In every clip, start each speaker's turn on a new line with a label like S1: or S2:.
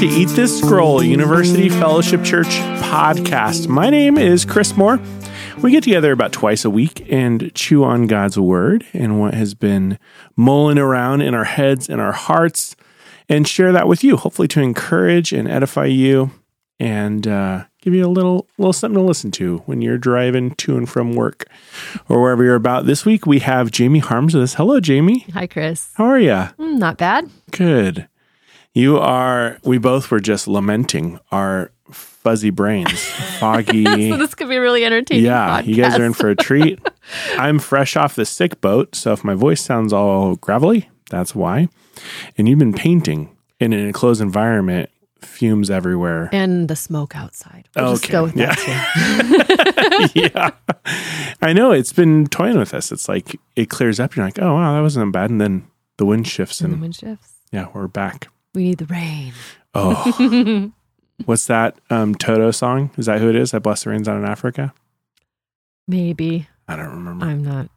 S1: to Eat This Scroll, University Fellowship Church podcast. My name is Chris Moore. We get together about twice a week and chew on God's word and what has been mulling around in our heads and our hearts and share that with you, hopefully to encourage and edify you and uh, give you a little little something to listen to when you're driving to and from work or wherever you're about. This week we have Jamie Harms with us. Hello, Jamie.
S2: Hi, Chris.
S1: How are you?
S2: Mm, not bad.
S1: Good. You are. We both were just lamenting our fuzzy brains, foggy.
S2: so this could be really entertaining.
S1: Yeah,
S2: podcast.
S1: you guys are in for a treat. I'm fresh off the sick boat, so if my voice sounds all gravelly, that's why. And you've been painting in an enclosed environment, fumes everywhere.
S2: and the smoke outside. We'll just
S1: Okay,
S2: go with
S1: yeah. yeah, I know it's been toying with us. It's like it clears up. You're like, oh wow, that wasn't bad, and then the wind shifts,
S2: And the wind shifts.
S1: yeah, we're back.
S2: We need the rain.
S1: Oh, what's that um, Toto song? Is that who it is? That bless the rains out in Africa.
S2: Maybe
S1: I don't remember.
S2: I'm not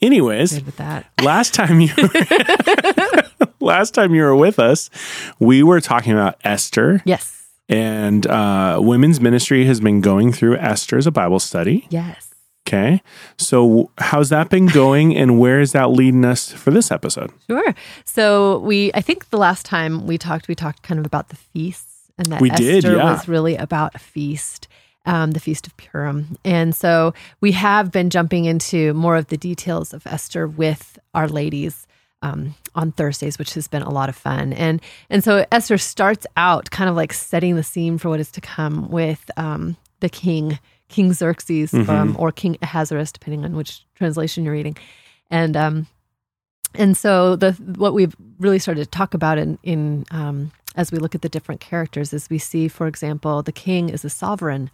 S1: Anyways,
S2: with that.
S1: last time you last time you were with us, we were talking about Esther,
S2: Yes.
S1: and uh, women's ministry has been going through Esther as a Bible study.
S2: Yes.
S1: Okay, so how's that been going, and where is that leading us for this episode?
S2: Sure. So we, I think the last time we talked, we talked kind of about the feasts, and that
S1: We
S2: Esther
S1: did, yeah.
S2: was really about a feast, um, the feast of Purim. And so we have been jumping into more of the details of Esther with our ladies um, on Thursdays, which has been a lot of fun. And and so Esther starts out kind of like setting the scene for what is to come with um, the king, King Xerxes, um, or King Ahasuerus, depending on which translation you're reading. And um, and so the what we've really started to talk about in in um, as we look at the different characters is we see, for example, the king is a sovereign.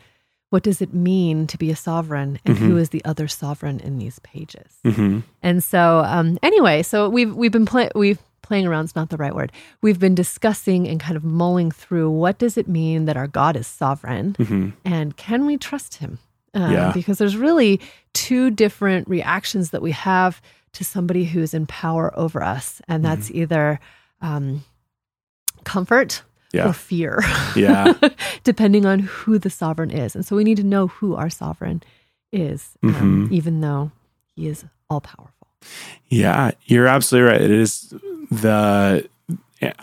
S2: What does it mean to be a sovereign, and who is the other sovereign in these pages?
S1: Mm-hmm.
S2: And so, um, anyway, so we've we've been play we've playing around is not the right word. We've been discussing and kind of mulling through what does it mean that our God is sovereign,
S1: Mm-hmm.
S2: and can we trust Him? Um,
S1: Yeah.
S2: Because there's really two different reactions that we have to somebody who's in power over us, and
S1: Mm-hmm.
S2: that's either um, comfort
S1: Yeah.
S2: or fear,
S1: Yeah.
S2: depending on who the sovereign is. And so we need to know who our sovereign is, um,
S1: Mhm.
S2: even though He is all powerful.
S1: Yeah, you're absolutely right. It is the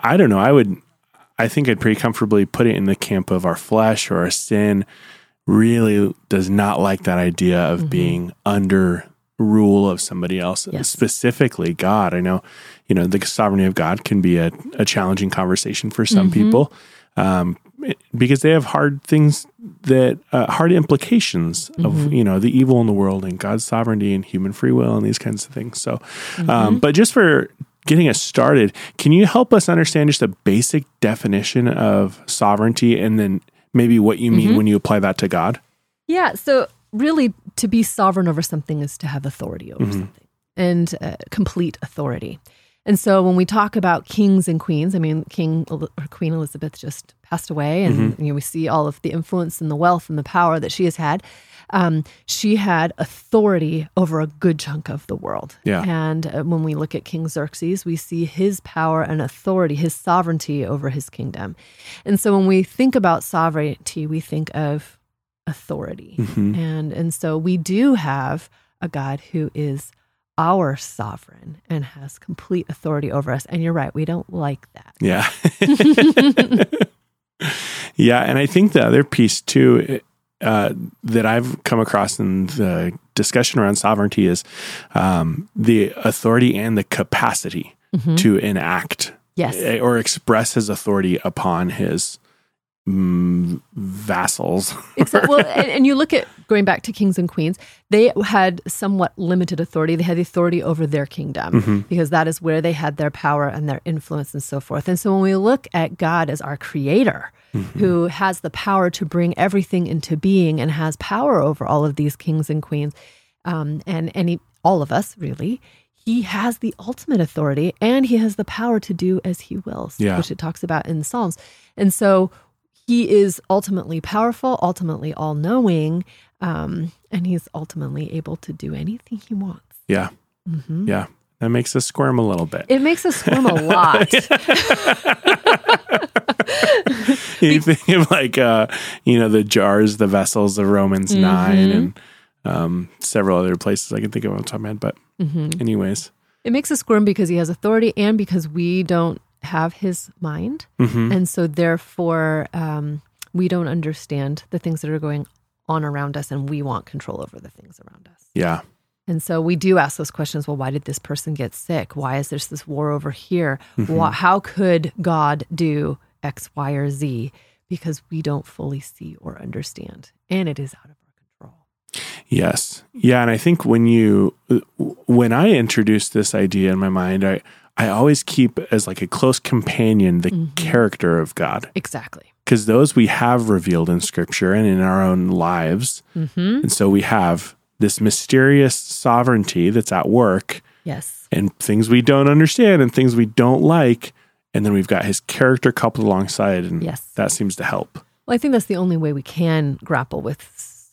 S1: I don't know. I would I think I'd pretty comfortably put it in the camp of our flesh or our sin really does not like that idea of
S2: Mhm.
S1: being under rule of somebody else,
S2: Yes.
S1: specifically God. I know, you know, the sovereignty of God can be a, a challenging conversation for some
S2: Mhm.
S1: people um, because they have hard things that uh, hard implications of
S2: Mhm.
S1: you know the evil in the world and God's sovereignty and human free will and these kinds of things. So,
S2: Mm-hmm.
S1: um, but just for getting us started, can you help us understand just a basic definition of sovereignty and then maybe what you mean
S2: Mhm.
S1: when you apply that to God?
S2: Yeah. So, really, to be sovereign over something is to have authority over
S1: Mhm.
S2: something and uh, complete authority. And so, when we talk about kings and queens, I mean, King or Queen Elizabeth just passed away, and you know, we see all of the influence and the wealth and the power that she has had. Um, she had authority over a good chunk of the world.
S1: Yeah.
S2: And uh, when we look at King Xerxes, we see his power and authority, his sovereignty over his kingdom. And so when we think about sovereignty, we think of authority.
S1: Mhm.
S2: And and so we do have a God who is our sovereign and has complete authority over us. And you're right, we don't like that.
S1: Yeah. yeah. And I think the other piece too uh, that I've come across in the discussion around sovereignty is um, the authority and the capacity
S2: Mhm.
S1: to enact
S2: Yes.
S1: eh, or express his authority upon his mm, vassals.
S2: Exactly. Well, and, and you look at going back to kings and queens, they had somewhat limited authority. They had the authority over their kingdom
S1: Mm-hmm.
S2: because that is where they had their power and their influence and so forth. And so when we look at God as our creator,
S1: Mm-hmm.
S2: who has the power to bring everything into being and has power over all of these kings and queens, um, and any all of us really. He has the ultimate authority and he has the power to do as he wills,
S1: Yeah.
S2: which it talks about in Psalms. And so he is ultimately powerful, ultimately all knowing, um, and he's ultimately able to do anything he wants.
S1: Yeah.
S2: hmm
S1: Yeah. That makes us squirm a little bit.
S2: It makes us squirm a lot.
S1: you think of like uh, you know the jars, the vessels of Romans
S2: Mm-hmm.
S1: nine, and um, several other places I can think of on top of my head. But
S2: Mm-hmm.
S1: anyways,
S2: It makes us squirm because he has authority and because we don't have his mind.
S1: hmm
S2: And so, therefore, um, we don't understand the things that are going on around us and we want control over the things around us.
S1: yeah,
S2: And so we do ask those questions. Well, why did this person get sick? Why is there this war over here? Why, how could God do X, Y, or Z? Because we don't fully see or understand, and it is out of our control.
S1: yes, yeah. And I think when you when I introduce this idea in my mind, I I always keep as like a close companion the
S2: Mhm.
S1: character of God
S2: Exactly.
S1: because those we have revealed in Scripture and in our own lives,
S2: hmm
S1: and so we have this mysterious sovereignty that's at work
S2: Yes.
S1: and things we don't understand and things we don't like. And then we've got his character coupled alongside, and
S2: Yes.
S1: that seems to help.
S2: Well, I think that's the only way we can grapple with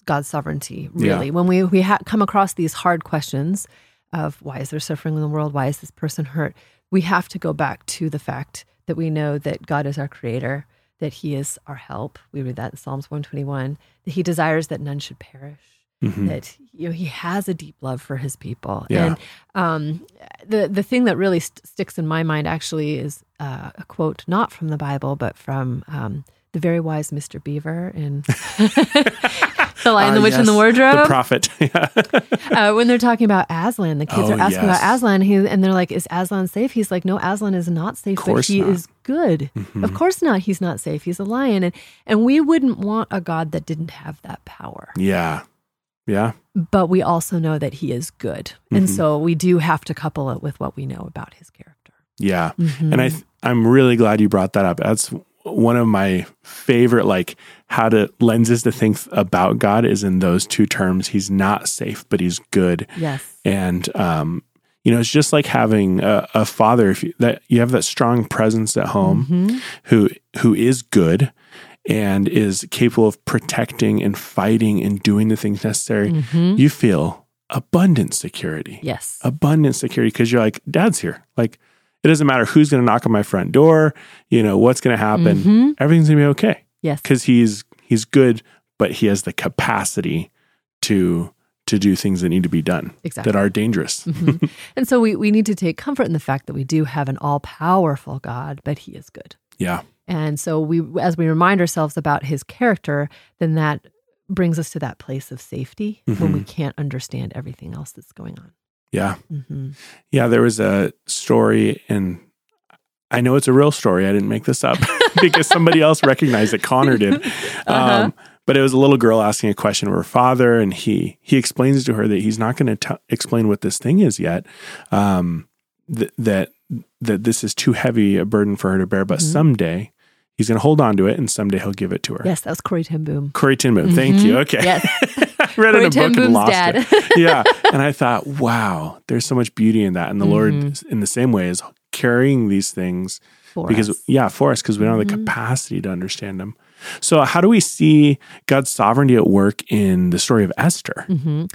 S2: God's sovereignty,
S1: Yeah.
S2: really. When we, we ha- come across these hard questions of why is there suffering in the world? Why is this person hurt? We have to go back to the fact that we know that God is our creator, that he is our help. We read that in Psalms 121, that he desires that none should perish.
S1: Mhm.
S2: That you know he has a deep love for his people,
S1: Yeah.
S2: and um, the the thing that really st- sticks in my mind actually is uh, a quote not from the Bible but from um, the very wise Mr. Beaver in The Lion, the Witch, and the Wardrobe.
S1: The prophet. Yeah.
S2: uh, when they're talking about Aslan, the kids
S1: Oh,
S2: are asking
S1: yes.
S2: about Aslan, he, and they're like, "Is Aslan safe?" He's like, "No, Aslan is not safe, but he
S1: not. Mm-hmm.
S2: is good. Of course not. He's not safe. He's a lion, and and we wouldn't want a god that didn't have that power.
S1: yeah. Yeah.
S2: But we also know that he is good, and
S1: Mhm.
S2: so we do have to couple it with what we know about his character.
S1: Yeah.
S2: Mhm.
S1: And I, th- I'm really glad you brought that up. That's one of my favorite, like how to lenses to think about God is in those two terms. He's not safe, but he's good.
S2: yes,
S1: And, um, you know, it's just like having a, a father. If you, that you have that strong presence at home,
S2: Mhm.
S1: who who is good and is capable of protecting and fighting and doing the things necessary,
S2: Mhm.
S1: you feel abundant security.
S2: yes,
S1: Abundant security because you're like, Dad's here. Like, it doesn't matter who's going to knock on my front door. You know what's going to happen.
S2: Mhm.
S1: Everything's going to be okay
S2: yes,
S1: because he's he's good, but he has the capacity to to do things that need to be done
S2: exactly.
S1: that are dangerous.
S2: Mhm. and so we we need to take comfort in the fact that we do have an all powerful God, but He is good.
S1: Yeah.
S2: And so we as we remind ourselves about his character, then that brings us to that place of safety when we can't understand everything else that's going on.
S1: Yeah.
S2: hmm
S1: Yeah, there was a story, and I know it's a real story. I didn't make this up because somebody else recognized it. Connor did.
S2: Uh-huh.
S1: Um, but it was a little girl asking a question of her father, and he he explains to her that he's not going to explain what this thing is yet. Um, th- that that this is too heavy a burden for her to bear, but
S2: Mhm.
S1: someday he's going to hold on to it, and someday he'll give it to her.
S2: Yes, that was Corrie Ten Boom.
S1: Corrie Ten Boom. Thank you. Okay.
S2: Yes.
S1: I read
S2: Corrie
S1: it in a
S2: Ten
S1: book and lost
S2: dad.
S1: it. yeah. And I thought, wow, there's so much beauty in that. And the Lord,
S2: Mhm.
S1: in the same way, is carrying these things
S2: for
S1: because,
S2: us.
S1: yeah, for us, because we don't have the
S2: Mhm.
S1: capacity to understand them. So, how do we see God's sovereignty at work in the story of Esther?
S2: Mhm.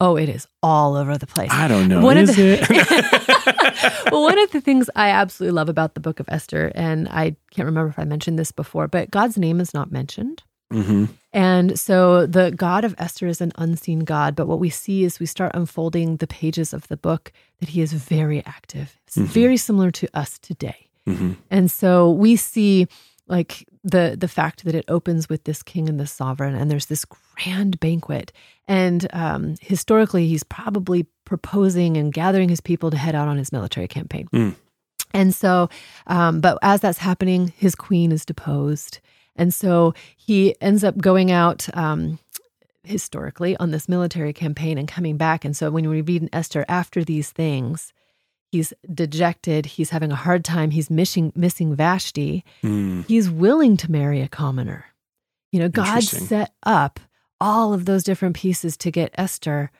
S2: Oh, it is all over the place.
S1: I don't know.
S2: One of the-
S1: it?
S2: well, one of the things I absolutely love about the book of Esther, and I can't remember if I mentioned this before, but God's name is not mentioned.
S1: Hmm
S2: And so the God of Esther is an unseen God, but what we see is we start unfolding the pages of the book that he is very active. It's
S1: Mhm.
S2: very similar to us today.
S1: hmm
S2: And so we see like the the fact that it opens with this king and this sovereign and there's this grand banquet and um, historically he's probably proposing and gathering his people to head out on his military campaign
S1: Mm.
S2: and so um, but as that's happening his queen is deposed and so he ends up going out um, historically on this military campaign and coming back. And so when we read in esther after these things he's dejected. He's having a hard time. He's missing missing vashti.
S1: Mm.
S2: he's willing to marry a commoner. You know, God set up all of those different pieces to get Esther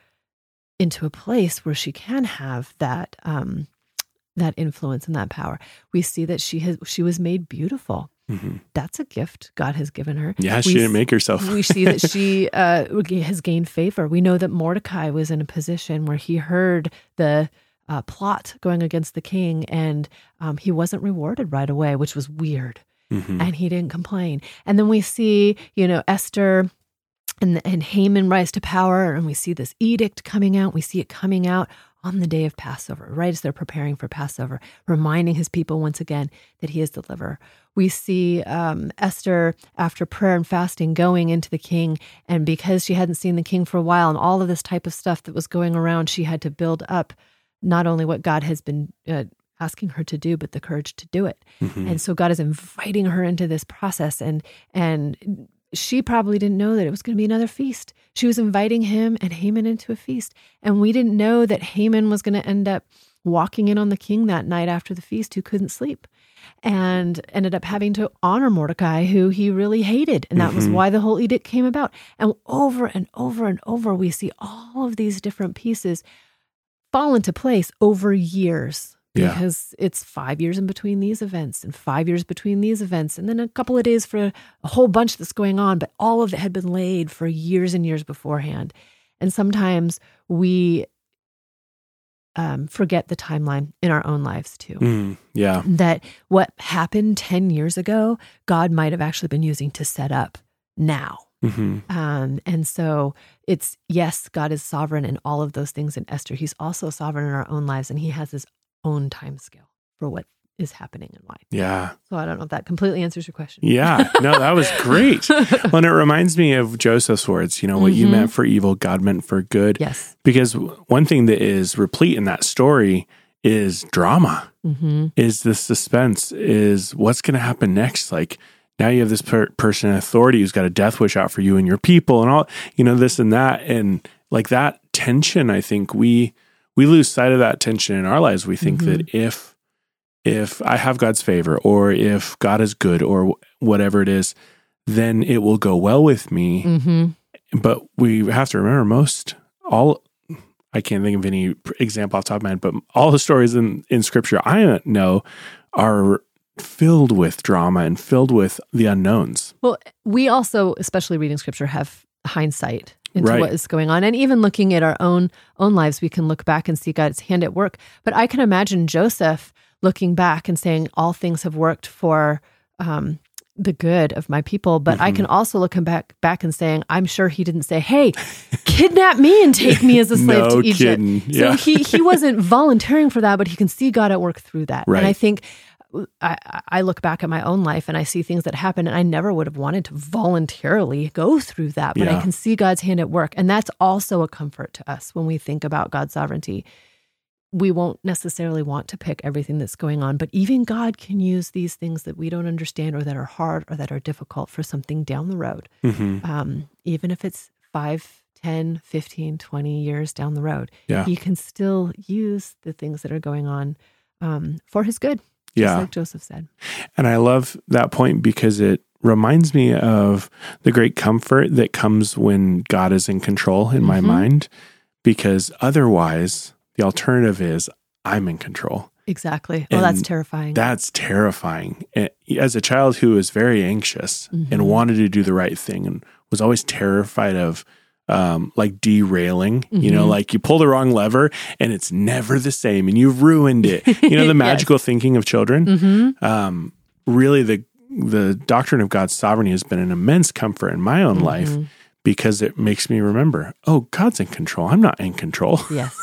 S2: into a place where she can have that um, that influence and that power. We see that she has she was made beautiful.
S1: hmm
S2: That's a gift God has given her.
S1: Yeah, she didn't make herself.
S2: we see that she uh, has gained favor. We know that Mordecai was in a position where he heard the uh, plot going against the king, and um, he wasn't rewarded right away, which was weird.
S1: Mhm.
S2: and he didn't complain. And then we see, you know, Esther and, and Haman rise to power, and we see this edict coming out. We see it coming out on the day of Passover, right as they're preparing for Passover, reminding his people once again that he is the deliverer. We see um, Esther, after prayer and fasting, going into the king, and because she hadn't seen the king for a while, and all of this type of stuff that was going around, she had to build up not only what God has been uh, asking her to do, but the courage to do it.
S1: Mhm.
S2: And so God is inviting her into this process and and she probably didn't know that it was going to be another feast. She was inviting him and Haman into a feast. And we didn't know that Haman was going to end up walking in on the king that night after the feast who couldn't sleep and ended up having to honor Mordecai, who he really hated. And that was
S1: Mhm.
S2: why the whole edict came about. And over and over and over, we see all of these different pieces fall into place over years
S1: Yeah.
S2: because it's five years in between these events and five years between these events and then a couple of days for a whole bunch that's going on but all of it had been laid for years and years beforehand and sometimes we um, forget the timeline in our own lives too
S1: Mm, yeah.
S2: that what happened 10 years ago god might have actually been using to set up now
S1: hmm
S2: um, and so it's yes, God is sovereign in all of those things in Esther. He's also sovereign in our own lives, and He has His own time scale for what is happening and why.
S1: Yeah.
S2: So I don't know if that completely answers your question.
S1: Yeah. No, that was great. well, and it reminds me of Joseph's words, you know, what you
S2: Mhm.
S1: meant for evil, God meant for good.
S2: yes.
S1: Because one thing that is replete in that story is drama,
S2: hmm
S1: is the suspense, is what's going to happen next. Like now you have this per- person in authority who's got a death wish out for you and your people and all, you know, this and that. And like that tension, I think we, we lose sight of that tension in our lives. We think that if, if I have God's favor or if God is good or whatever it is, then it will go well with me
S2: hmm
S1: but we have to remember most all I can't think of any example off the top of my head, but all the stories in, in scripture I know are filled with drama and filled with the unknowns.
S2: Well, we also, especially reading scripture, have hindsight into
S1: Right.
S2: what is going on, and even looking at our own own lives, we can look back and see God's hand at work. But I can imagine Joseph looking back and saying, "All things have worked for." Um, the good of my people, but I
S1: Mm-hmm.
S2: can also look him back back and saying, I'm sure he didn't say, "Hey, kidnap me and take me as a slave
S1: No
S2: to Egypt."
S1: kidding.
S2: So he he wasn't volunteering for that, but he can see God at work through that.
S1: Right.
S2: And I think I, I look back at my own life and I see things that happen, and I never would have wanted to voluntarily go through that, but I can see God's hand at work. And that's also a comfort to us when we think about God's sovereignty. We won't necessarily want to pick everything that's going on, but even God can use these things that we don't understand or that are hard or that are difficult for something down the road,
S1: hmm
S2: um, even if it's 5, 10, 15, 20 years down the road.
S1: Yeah.
S2: He can still use the things that are going on um, for his good,
S1: Yeah.
S2: like Joseph said.
S1: And I love that point because it reminds me of the great comfort that comes when God is in control in my
S2: Mhm.
S1: mind, because otherwise, the alternative is I'm in control.
S2: Exactly. Oh, that's terrifying.
S1: That's terrifying. As a child who was very anxious
S2: Mhm.
S1: and wanted to do the right thing and was always terrified of um, like derailing, you know,
S2: Mhm.
S1: like you pull the wrong lever and it's never the same and you've ruined it. You know, the
S2: Yes.
S1: magical thinking of children.
S2: hmm
S1: Um, really, the the doctrine of God's sovereignty has been an immense comfort in my own life
S2: Mhm.
S1: Because it makes me remember, oh, God's in control. I'm not in control.
S2: Yes.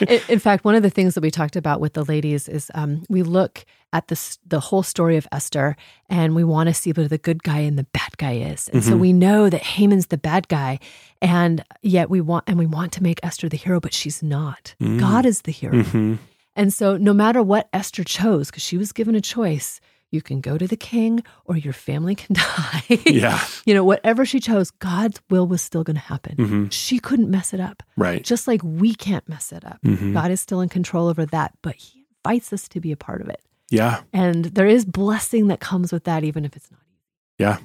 S2: in, in fact, one of the things that we talked about with the ladies is um, we look at the the whole story of Esther, and we want to see what the good guy and the bad guy is, and so
S1: Mhm.
S2: we know that Haman's the bad guy, and yet we want and we want to make Esther the hero, but she's not.
S1: Mm.
S2: God is the hero,
S1: hmm
S2: and so no matter what Esther chose, because she was given a choice. You can go to the king or your family can die.
S1: Yeah.
S2: you know, whatever she chose, God's will was still going to happen.
S1: hmm
S2: She couldn't mess it up
S1: Right.
S2: just like we can't mess it up.
S1: hmm
S2: God is still in control over that, but He invites us to be a part of it.
S1: Yeah.
S2: And there is blessing that comes with that, even if it's not easy. Yeah.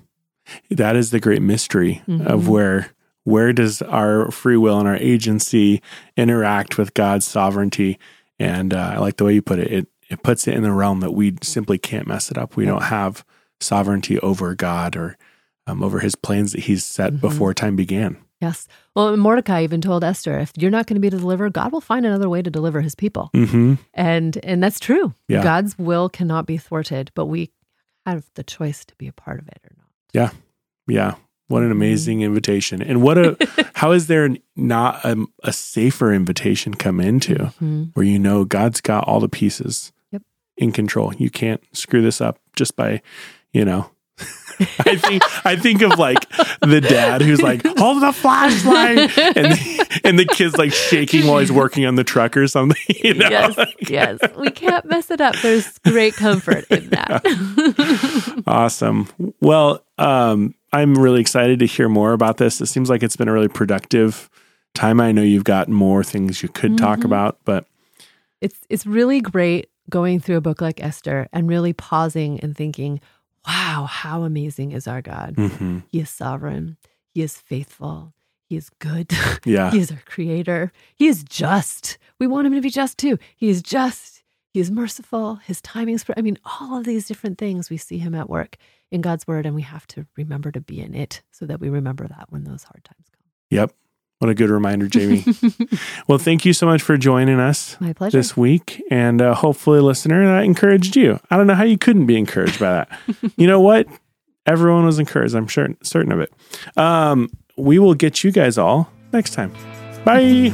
S1: That is the great mystery of
S2: Mhm.
S1: where where does our free will and our agency interact with God's sovereignty? And uh, I like the way you put it. It it puts it in the realm that we simply can't mess it up. We
S2: Yeah.
S1: don't have sovereignty over God or um, over His plans that He's set
S2: Mhm.
S1: before time began.
S2: Yes. Well, Mordecai even told Esther, if you're not going to be the deliverer, God will find another way to deliver his people.
S1: hmm
S2: And and that's true.
S1: Yeah.
S2: God's will cannot be thwarted, but we have the choice to be a part of it or not.
S1: Yeah. Yeah. What an
S2: Mhm.
S1: amazing invitation. And what a, how is there not a, a safer invitation come into
S2: Mhm.
S1: where you know God's got all the pieces. In control? You can't screw this up just by, you know, I think I think of like the dad who's like, hold the flashlight, and the, and the kid's like shaking while he's working on the truck or something. You know?
S2: Yes, yes. We can't mess it up. There's great comfort in that.
S1: Awesome. Well, um, I'm really excited to hear more about this. It seems like it's been a really productive time. I know you've got more things you could talk
S2: Mhm.
S1: about, but
S2: it's it's really great going through a book like Esther and really pausing and thinking, wow, how amazing is our God.
S1: mhm,
S2: He is sovereign. He is faithful. He is good.
S1: yeah,
S2: he is our creator. He is just. We want him to be just too. He is just. He is merciful. His timing's, for I mean, all of these different things we see him at work in God's word, and we have to remember to be in it so that we remember that when those hard times come.
S1: yep. What a good reminder, Jamie. well, thank you so much for joining us
S2: My pleasure.
S1: this week, and uh, hopefully, listener, that encouraged you. I don't know how you couldn't be encouraged by that. you know what? Everyone was encouraged. I'm sure, certain of it. Um, we will get you guys all next time. Bye.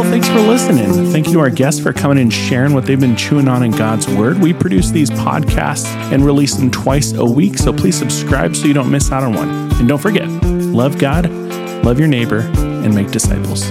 S1: Well, thanks for listening. Thank you to our guests for coming and sharing what they've been chewing on in God's Word. We produce these podcasts and release them twice a week, so please subscribe so you don't miss out on one. And don't forget, love God, love your neighbor, and make disciples.